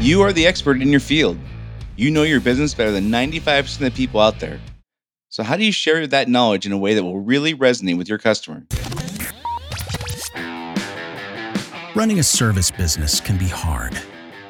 You are the expert in your field. You know your business better than 95% of the people out there. So, how do you share that knowledge in a way that will really resonate with your customer? Running a service business can be hard.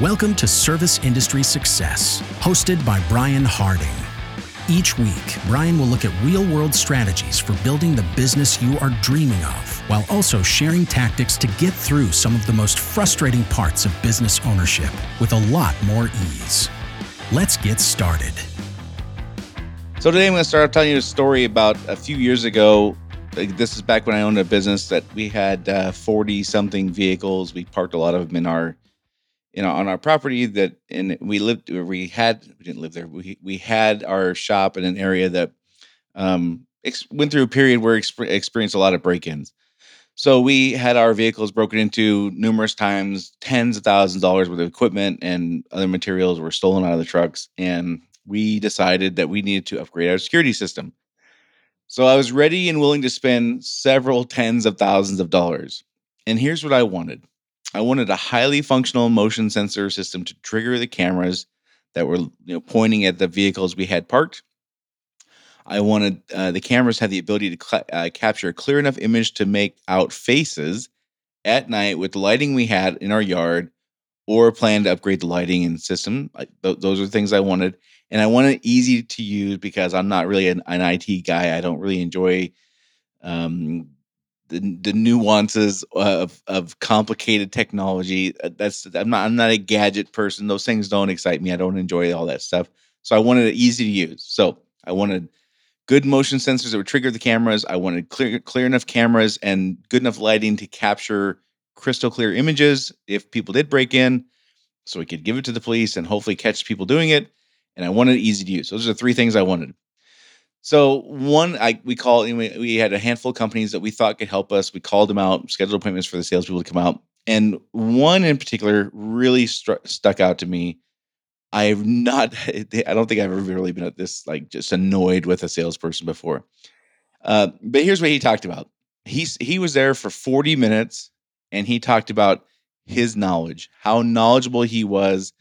Welcome to Service Industry Success, hosted by Brian Harding. Each week, Brian will look at real world strategies for building the business you are dreaming of, while also sharing tactics to get through some of the most frustrating parts of business ownership with a lot more ease. Let's get started. So, today I'm going to start off telling you a story about a few years ago. This is back when I owned a business that we had 40 uh, something vehicles. We parked a lot of them in our you know on our property that and we lived we had we didn't live there we we had our shop in an area that um ex- went through a period where exp- experienced a lot of break-ins. So we had our vehicles broken into numerous times tens of thousands of dollars worth of equipment and other materials were stolen out of the trucks and we decided that we needed to upgrade our security system. So i was ready and willing to spend several tens of thousands of dollars. And here's what i wanted I wanted a highly functional motion sensor system to trigger the cameras that were you know, pointing at the vehicles we had parked. I wanted uh, the cameras had the ability to cl- uh, capture a clear enough image to make out faces at night with the lighting we had in our yard, or plan to upgrade the lighting and system. I, th- those are things I wanted, and I wanted easy to use because I'm not really an, an IT guy. I don't really enjoy um, the, the nuances of of complicated technology. Uh, that's I'm not I'm not a gadget person. Those things don't excite me. I don't enjoy all that stuff. So I wanted it easy to use. So I wanted good motion sensors that would trigger the cameras. I wanted clear clear enough cameras and good enough lighting to capture crystal clear images if people did break in, so we could give it to the police and hopefully catch people doing it. And I wanted it easy to use. Those are the three things I wanted. So one, I we call we, had a handful of companies that we thought could help us. We called them out, scheduled appointments for the salespeople to come out, and one in particular really stuck out to me. I've not, I don't think I've ever really been at this like just annoyed with a salesperson before. Uh, but here's what he talked about. He's he was there for 40 minutes, and he talked about his knowledge, how knowledgeable he was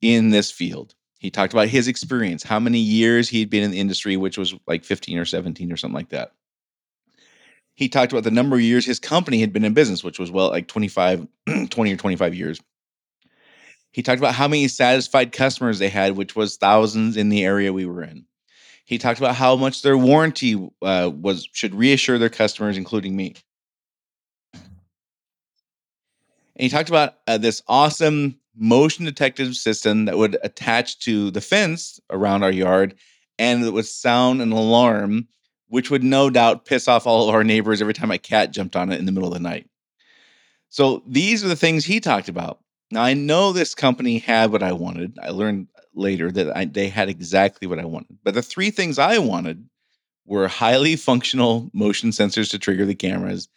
in this field. He talked about his experience, how many years he'd been in the industry, which was like 15 or 17 or something like that. He talked about the number of years his company had been in business, which was well like 25, 20 or 25 years. He talked about how many satisfied customers they had, which was thousands in the area we were in. He talked about how much their warranty uh, was should reassure their customers, including me. And he talked about uh, this awesome motion detective system that would attach to the fence around our yard and it would sound an alarm, which would no doubt piss off all of our neighbors every time a cat jumped on it in the middle of the night. So these are the things he talked about. Now I know this company had what I wanted. I learned later that I, they had exactly what I wanted. But the three things I wanted were highly functional motion sensors to trigger the cameras,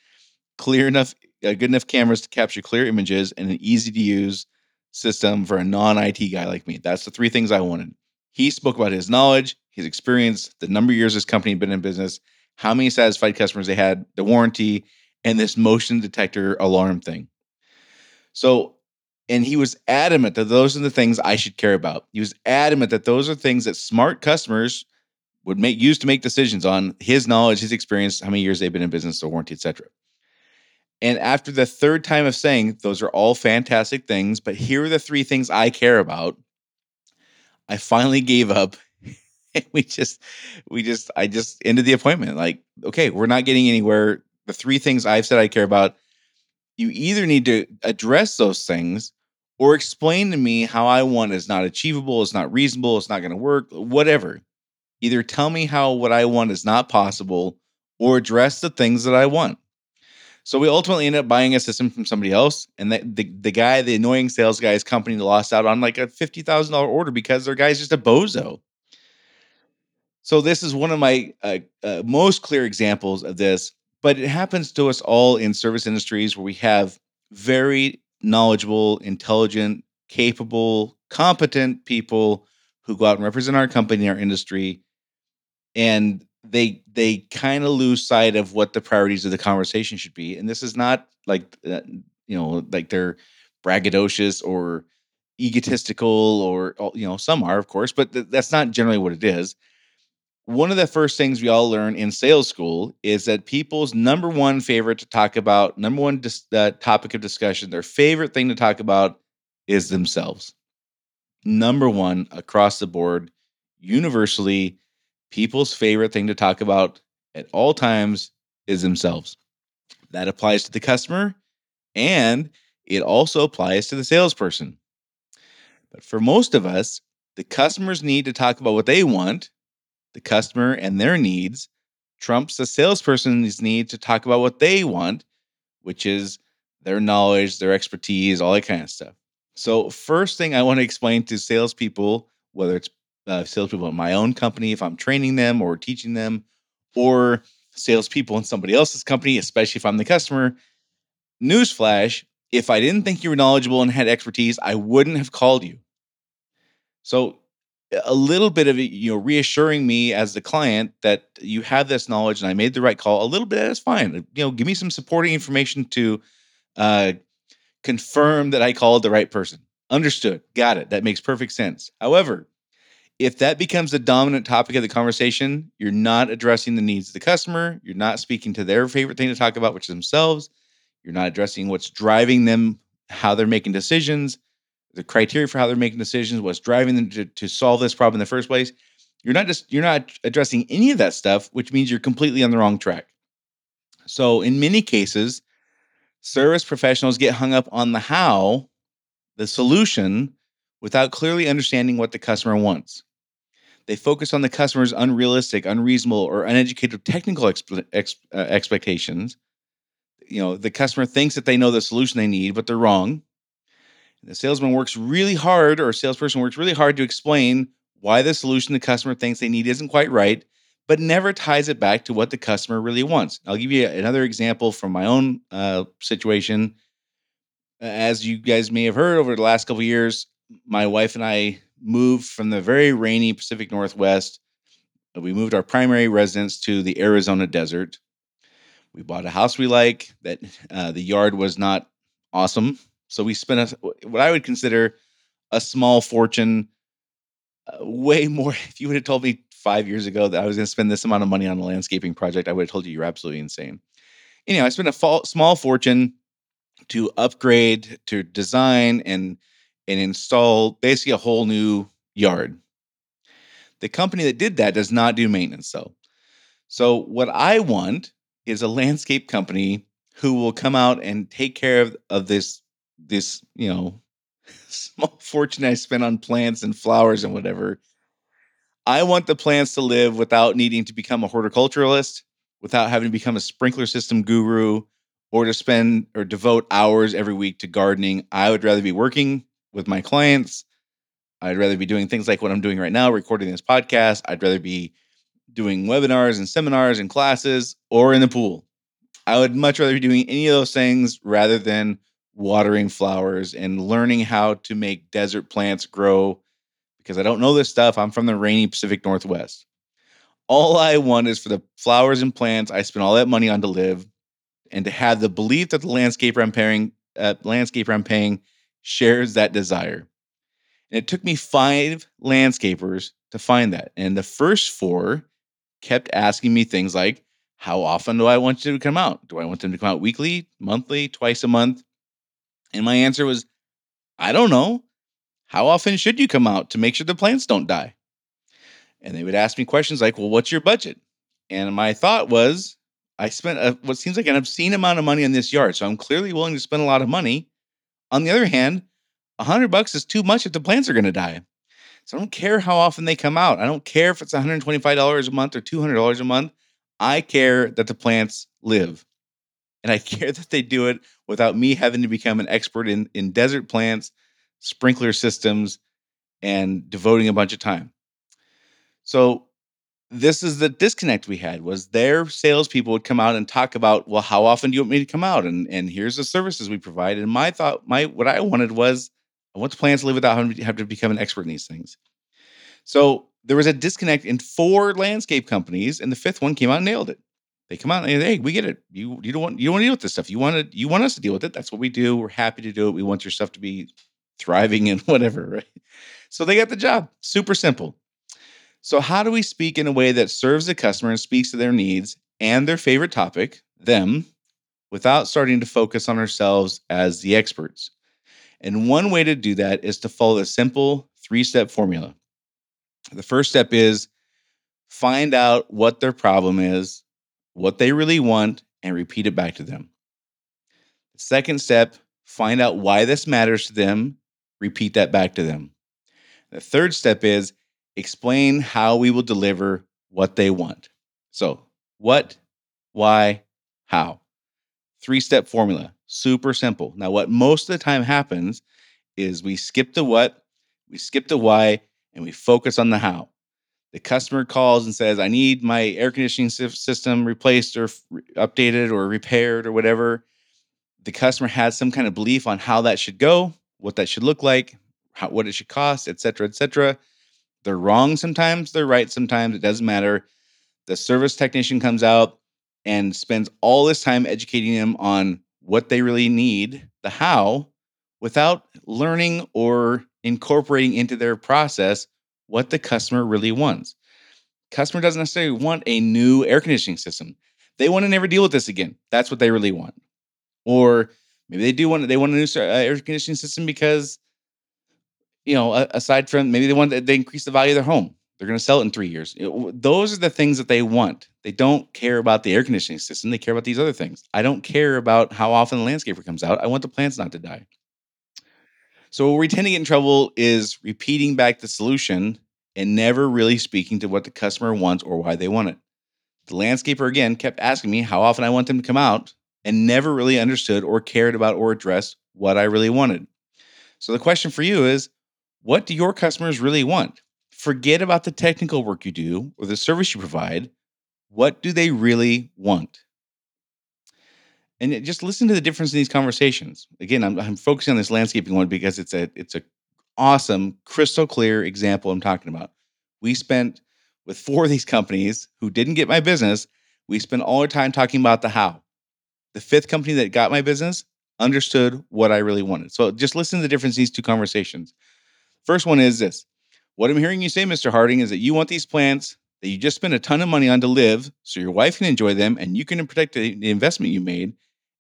clear enough, uh, good enough cameras to capture clear images, and an easy to use system for a non IT guy like me. That's the three things I wanted. He spoke about his knowledge, his experience, the number of years his company had been in business, how many satisfied customers they had, the warranty, and this motion detector alarm thing. So, and he was adamant that those are the things I should care about. He was adamant that those are things that smart customers would make use to make decisions on his knowledge, his experience, how many years they've been in business, the warranty, etc. And after the third time of saying, those are all fantastic things, but here are the three things I care about, I finally gave up. we just, we just, I just ended the appointment. Like, okay, we're not getting anywhere. The three things I've said I care about, you either need to address those things or explain to me how I want is not achievable, it's not reasonable, it's not going to work, whatever. Either tell me how what I want is not possible or address the things that I want. So we ultimately ended up buying a system from somebody else, and the the, the guy, the annoying sales guy's company, lost out on like a fifty thousand dollar order because their guy's just a bozo. So this is one of my uh, uh, most clear examples of this, but it happens to us all in service industries where we have very knowledgeable, intelligent, capable, competent people who go out and represent our company, in our industry, and they they kind of lose sight of what the priorities of the conversation should be. And this is not like uh, you know like they're braggadocious or egotistical or you know some are of course, but th- that's not generally what it is. One of the first things we all learn in sales school is that people's number one favorite to talk about, number one dis- uh, topic of discussion, their favorite thing to talk about is themselves. Number one across the board, universally, people's favorite thing to talk about at all times is themselves. That applies to the customer and it also applies to the salesperson. But for most of us, the customers need to talk about what they want, the customer and their needs trumps the salesperson's need to talk about what they want, which is their knowledge, their expertise, all that kind of stuff. So, first thing I want to explain to salespeople, whether it's uh, salespeople in my own company, if I'm training them or teaching them, or salespeople in somebody else's company, especially if I'm the customer. Newsflash: If I didn't think you were knowledgeable and had expertise, I wouldn't have called you. So, a little bit of you know, reassuring me as the client that you have this knowledge and I made the right call. A little bit that's fine. You know, give me some supporting information to uh, confirm that I called the right person. Understood. Got it. That makes perfect sense. However, if that becomes the dominant topic of the conversation, you're not addressing the needs of the customer. You're not speaking to their favorite thing to talk about, which is themselves. You're not addressing what's driving them, how they're making decisions, the criteria for how they're making decisions, what's driving them to, to solve this problem in the first place. You're not just you're not addressing any of that stuff, which means you're completely on the wrong track. So in many cases, service professionals get hung up on the how, the solution, without clearly understanding what the customer wants. They focus on the customer's unrealistic, unreasonable, or uneducated technical exp- ex- uh, expectations. You know, the customer thinks that they know the solution they need, but they're wrong. The salesman works really hard, or salesperson works really hard to explain why the solution the customer thinks they need isn't quite right, but never ties it back to what the customer really wants. I'll give you another example from my own uh, situation. As you guys may have heard over the last couple years, my wife and I moved from the very rainy Pacific Northwest. We moved our primary residence to the Arizona desert. We bought a house we like. That uh, the yard was not awesome, so we spent a, what I would consider a small fortune. Uh, way more. If you would have told me five years ago that I was going to spend this amount of money on a landscaping project, I would have told you you're absolutely insane. Anyhow, I spent a small fortune to upgrade, to design, and and install basically a whole new yard. The company that did that does not do maintenance, though. So what I want is a landscape company who will come out and take care of, of this this you know small fortune I spent on plants and flowers and whatever I want the plants to live without needing to become a horticulturalist, without having to become a sprinkler system guru, or to spend or devote hours every week to gardening. I would rather be working with my clients. I'd rather be doing things like what I'm doing right now, recording this podcast. I'd rather be doing webinars and seminars and classes or in the pool. I would much rather be doing any of those things rather than watering flowers and learning how to make desert plants grow because I don't know this stuff. I'm from the rainy Pacific Northwest. All I want is for the flowers and plants I spend all that money on to live and to have the belief that the landscaper I'm paying, uh, landscaper I'm paying shares that desire. And it took me five landscapers to find that. And the first four kept asking me things like, how often do I want you to come out? Do I want them to come out weekly, monthly, twice a month? And my answer was, I don't know. How often should you come out to make sure the plants don't die? And they would ask me questions like, Well, what's your budget? And my thought was, I spent a, what seems like an obscene amount of money on this yard. So I'm clearly willing to spend a lot of money. On the other hand, a hundred bucks is too much if the plants are going to die. So I don't care how often they come out. I don't care if it's $125 a month or $200 a month. I care that the plants live. and I care that they do it without me having to become an expert in, in desert plants, sprinkler systems, and devoting a bunch of time. So this is the disconnect we had was their salespeople would come out and talk about, well, how often do you want me to come out? And and here's the services we provide. And my thought, my what I wanted was I want the plants to live without having to to become an expert in these things. So there was a disconnect in four landscape companies, and the fifth one came out and nailed it. They come out and hey, we get it. You you don't want you don't want to deal with this stuff. You want to you want us to deal with it. That's what we do. We're happy to do it. We want your stuff to be thriving and whatever, right? So they got the job. Super simple. So how do we speak in a way that serves the customer and speaks to their needs and their favorite topic, them, without starting to focus on ourselves as the experts? And one way to do that is to follow a simple three-step formula. The first step is find out what their problem is, what they really want, and repeat it back to them. The second step, find out why this matters to them, repeat that back to them. The third step is explain how we will deliver what they want. So, what, why, how. Three step formula, super simple. Now, what most of the time happens is we skip the what, we skip the why, and we focus on the how. The customer calls and says, I need my air conditioning system replaced or updated or repaired or whatever. The customer has some kind of belief on how that should go, what that should look like, how, what it should cost, et cetera, et cetera. They're wrong sometimes, they're right sometimes. It doesn't matter. The service technician comes out and spends all this time educating them on what they really need, the how, without learning or incorporating into their process what the customer really wants. Customer doesn't necessarily want a new air conditioning system. They want to never deal with this again. That's what they really want. Or maybe they do want they want a new uh, air conditioning system because you know, aside from maybe they want they increase the value of their home. They're going to sell it in three years. Those are the things that they want. They don't care about the air conditioning system. They care about these other things. I don't care about how often the landscaper comes out. I want the plants not to die. So where we tend to get in trouble is repeating back the solution and never really speaking to what the customer wants or why they want it. The landscaper again kept asking me how often I want them to come out and never really understood or cared about or addressed what I really wanted. So the question for you is what do your customers really want? Forget about the technical work you do or the service you provide. What do they really want? And just listen to the difference in these conversations. Again, I'm, I'm focusing on this landscaping one because it's a it's a awesome, crystal clear example I'm talking about. We spent with four of these companies who didn't get my business. We spent all our time talking about the how. The fifth company that got my business understood what I really wanted. So just listen to the difference in these two conversations. First one is this What I'm hearing you say, Mr. Harding, is that you want these plants that you just spent a ton of money on to live so your wife can enjoy them and you can protect the, investment you made.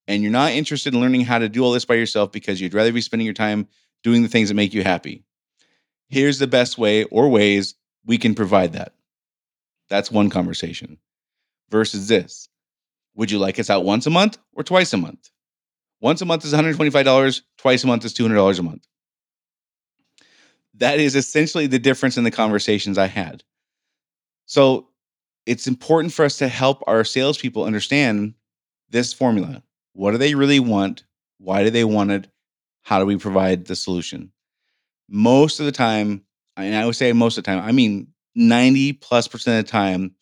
And you're not interested in learning how to do all this by yourself because you'd rather be spending your time doing the things that make you happy. Here's the best way or ways we can provide that. That's one conversation. Versus this Would you like us out once a month or twice a month? Once a month is $125, twice a month is $200 a month that is essentially the difference in the conversations I had. So it's important for us to help our salespeople understand this formula. What do they really want? Why do they want it? How do we provide the solution? Most of the time, and I would say most of the time, I mean 90 plus percent of the time,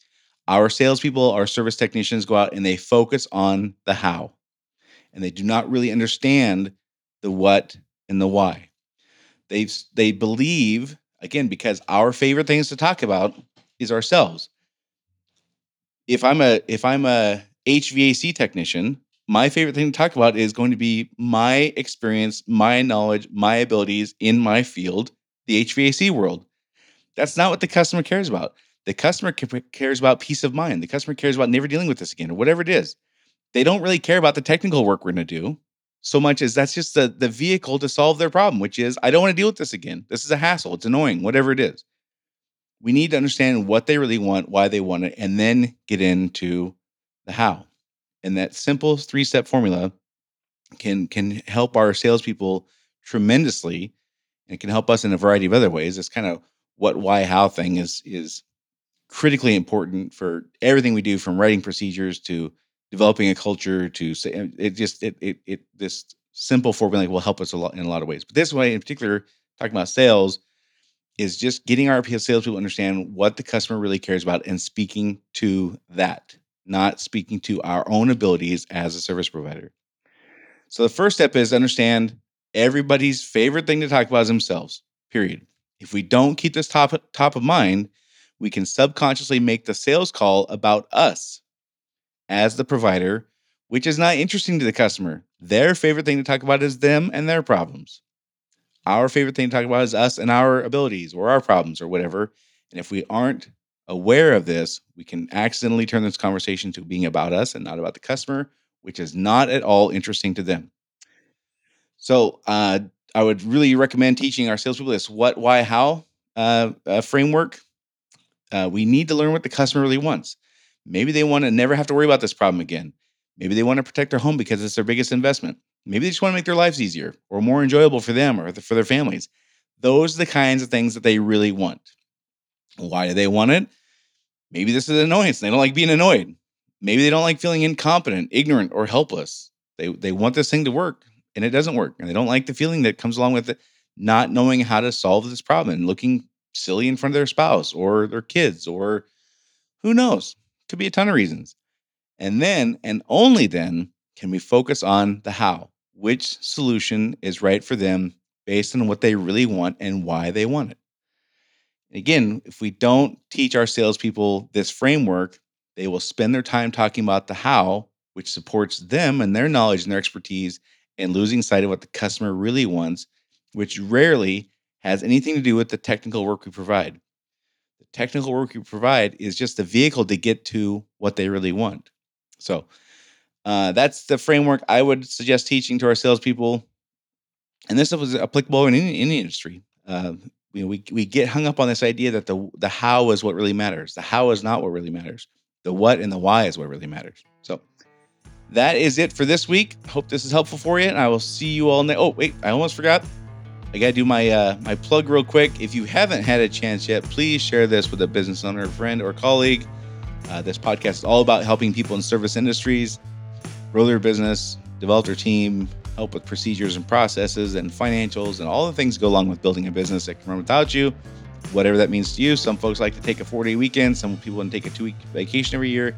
our salespeople, our service technicians go out and they focus on the how. And they do not really understand the what and the why they they believe again because our favorite things to talk about is ourselves. If I'm a if I'm a HVAC technician, my favorite thing to talk about is going to be my experience, my knowledge, my abilities in my field, the HVAC world. That's not what the customer cares about. The customer cares about peace of mind. The customer cares about never dealing with this again or whatever it is. They don't really care about the technical work we're going to do so much as that's just the the vehicle to solve their problem, which is I don't want to deal with this again. This is a hassle. It's annoying, whatever it is. We need to understand what they really want, why they want it, and then get into the how. And that simple three step formula can can help our salespeople tremendously, and can help us in a variety of other ways. It's kind of what, why, how thing is is critically important for everything we do, from writing procedures to developing a culture to say it just it it, it this simple formula will help us a lot in a lot of ways. But this way in particular, talking about sales, is just getting our salespeople to understand what the customer really cares about and speaking to that, not speaking to our own abilities as a service provider. So the first step is understand everybody's favorite thing to talk about is themselves. Period. If we don't keep this top top of mind, we can subconsciously make the sales call about us as the provider, which is not interesting to the customer. Their favorite thing to talk about is them and their problems. Our favorite thing to talk about is us and our abilities or our problems or whatever. And if we aren't aware of this, we can accidentally turn this conversation to being about us and not about the customer, which is not at all interesting to them. So, uh, I would really recommend teaching our salespeople this what, why, how uh, uh, framework. Uh, we need to learn what the customer really wants. Maybe they want to never have to worry about this problem again. Maybe they want to protect their home because it's their biggest investment. Maybe they just want to make their lives easier or more enjoyable for them or for their families. Those are the kinds of things that they really want. Why do they want it? Maybe this is an annoyance. They don't like being annoyed. Maybe they don't like feeling incompetent, ignorant, or helpless. They, they want this thing to work and it doesn't work. And they don't like the feeling that comes along with it, not knowing how to solve this problem and looking silly in front of their spouse or their kids or who knows. Could be a ton of reasons. And then, and only then, can we focus on the how, which solution is right for them based on what they really want and why they want it. Again, if we don't teach our salespeople this framework, they will spend their time talking about the how, which supports them and their knowledge and their expertise, and losing sight of what the customer really wants, which rarely has anything to do with the technical work we provide. Technical work you provide is just the vehicle to get to what they really want. So uh, that's the framework I would suggest teaching to our salespeople. And this was applicable in any, any industry. Uh, we, we, we get hung up on this idea that the, the how is what really matters. The how is not what really matters. The what and the why is what really matters. So that is it for this week. Hope this is helpful for you, and I will see you all next. Oh, wait, I almost forgot. I gotta do my uh, my plug real quick. If you haven't had a chance yet, please share this with a business owner, friend, or colleague. Uh, this podcast is all about helping people in service industries grow their business, develop their team, help with procedures and processes and financials, and all the things go along with building a business that can run without you. Whatever that means to you. Some folks like to take a four day weekend. Some people want to take a two week vacation every year.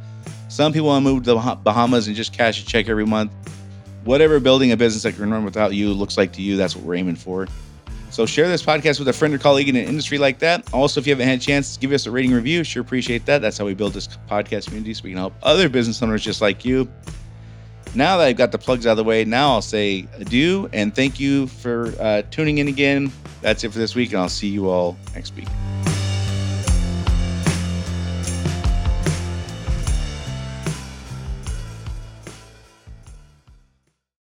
Some people want to move to the Bahamas and just cash a check every month. Whatever building a business that can run without you looks like to you, that's what we're aiming for. So share this podcast with a friend or colleague in an industry like that. Also, if you haven't had a chance, give us a rating review. Sure appreciate that. That's how we build this podcast community so we can help other business owners just like you. Now that I've got the plugs out of the way, now I'll say adieu and thank you for uh, tuning in again. That's it for this week, and I'll see you all next week.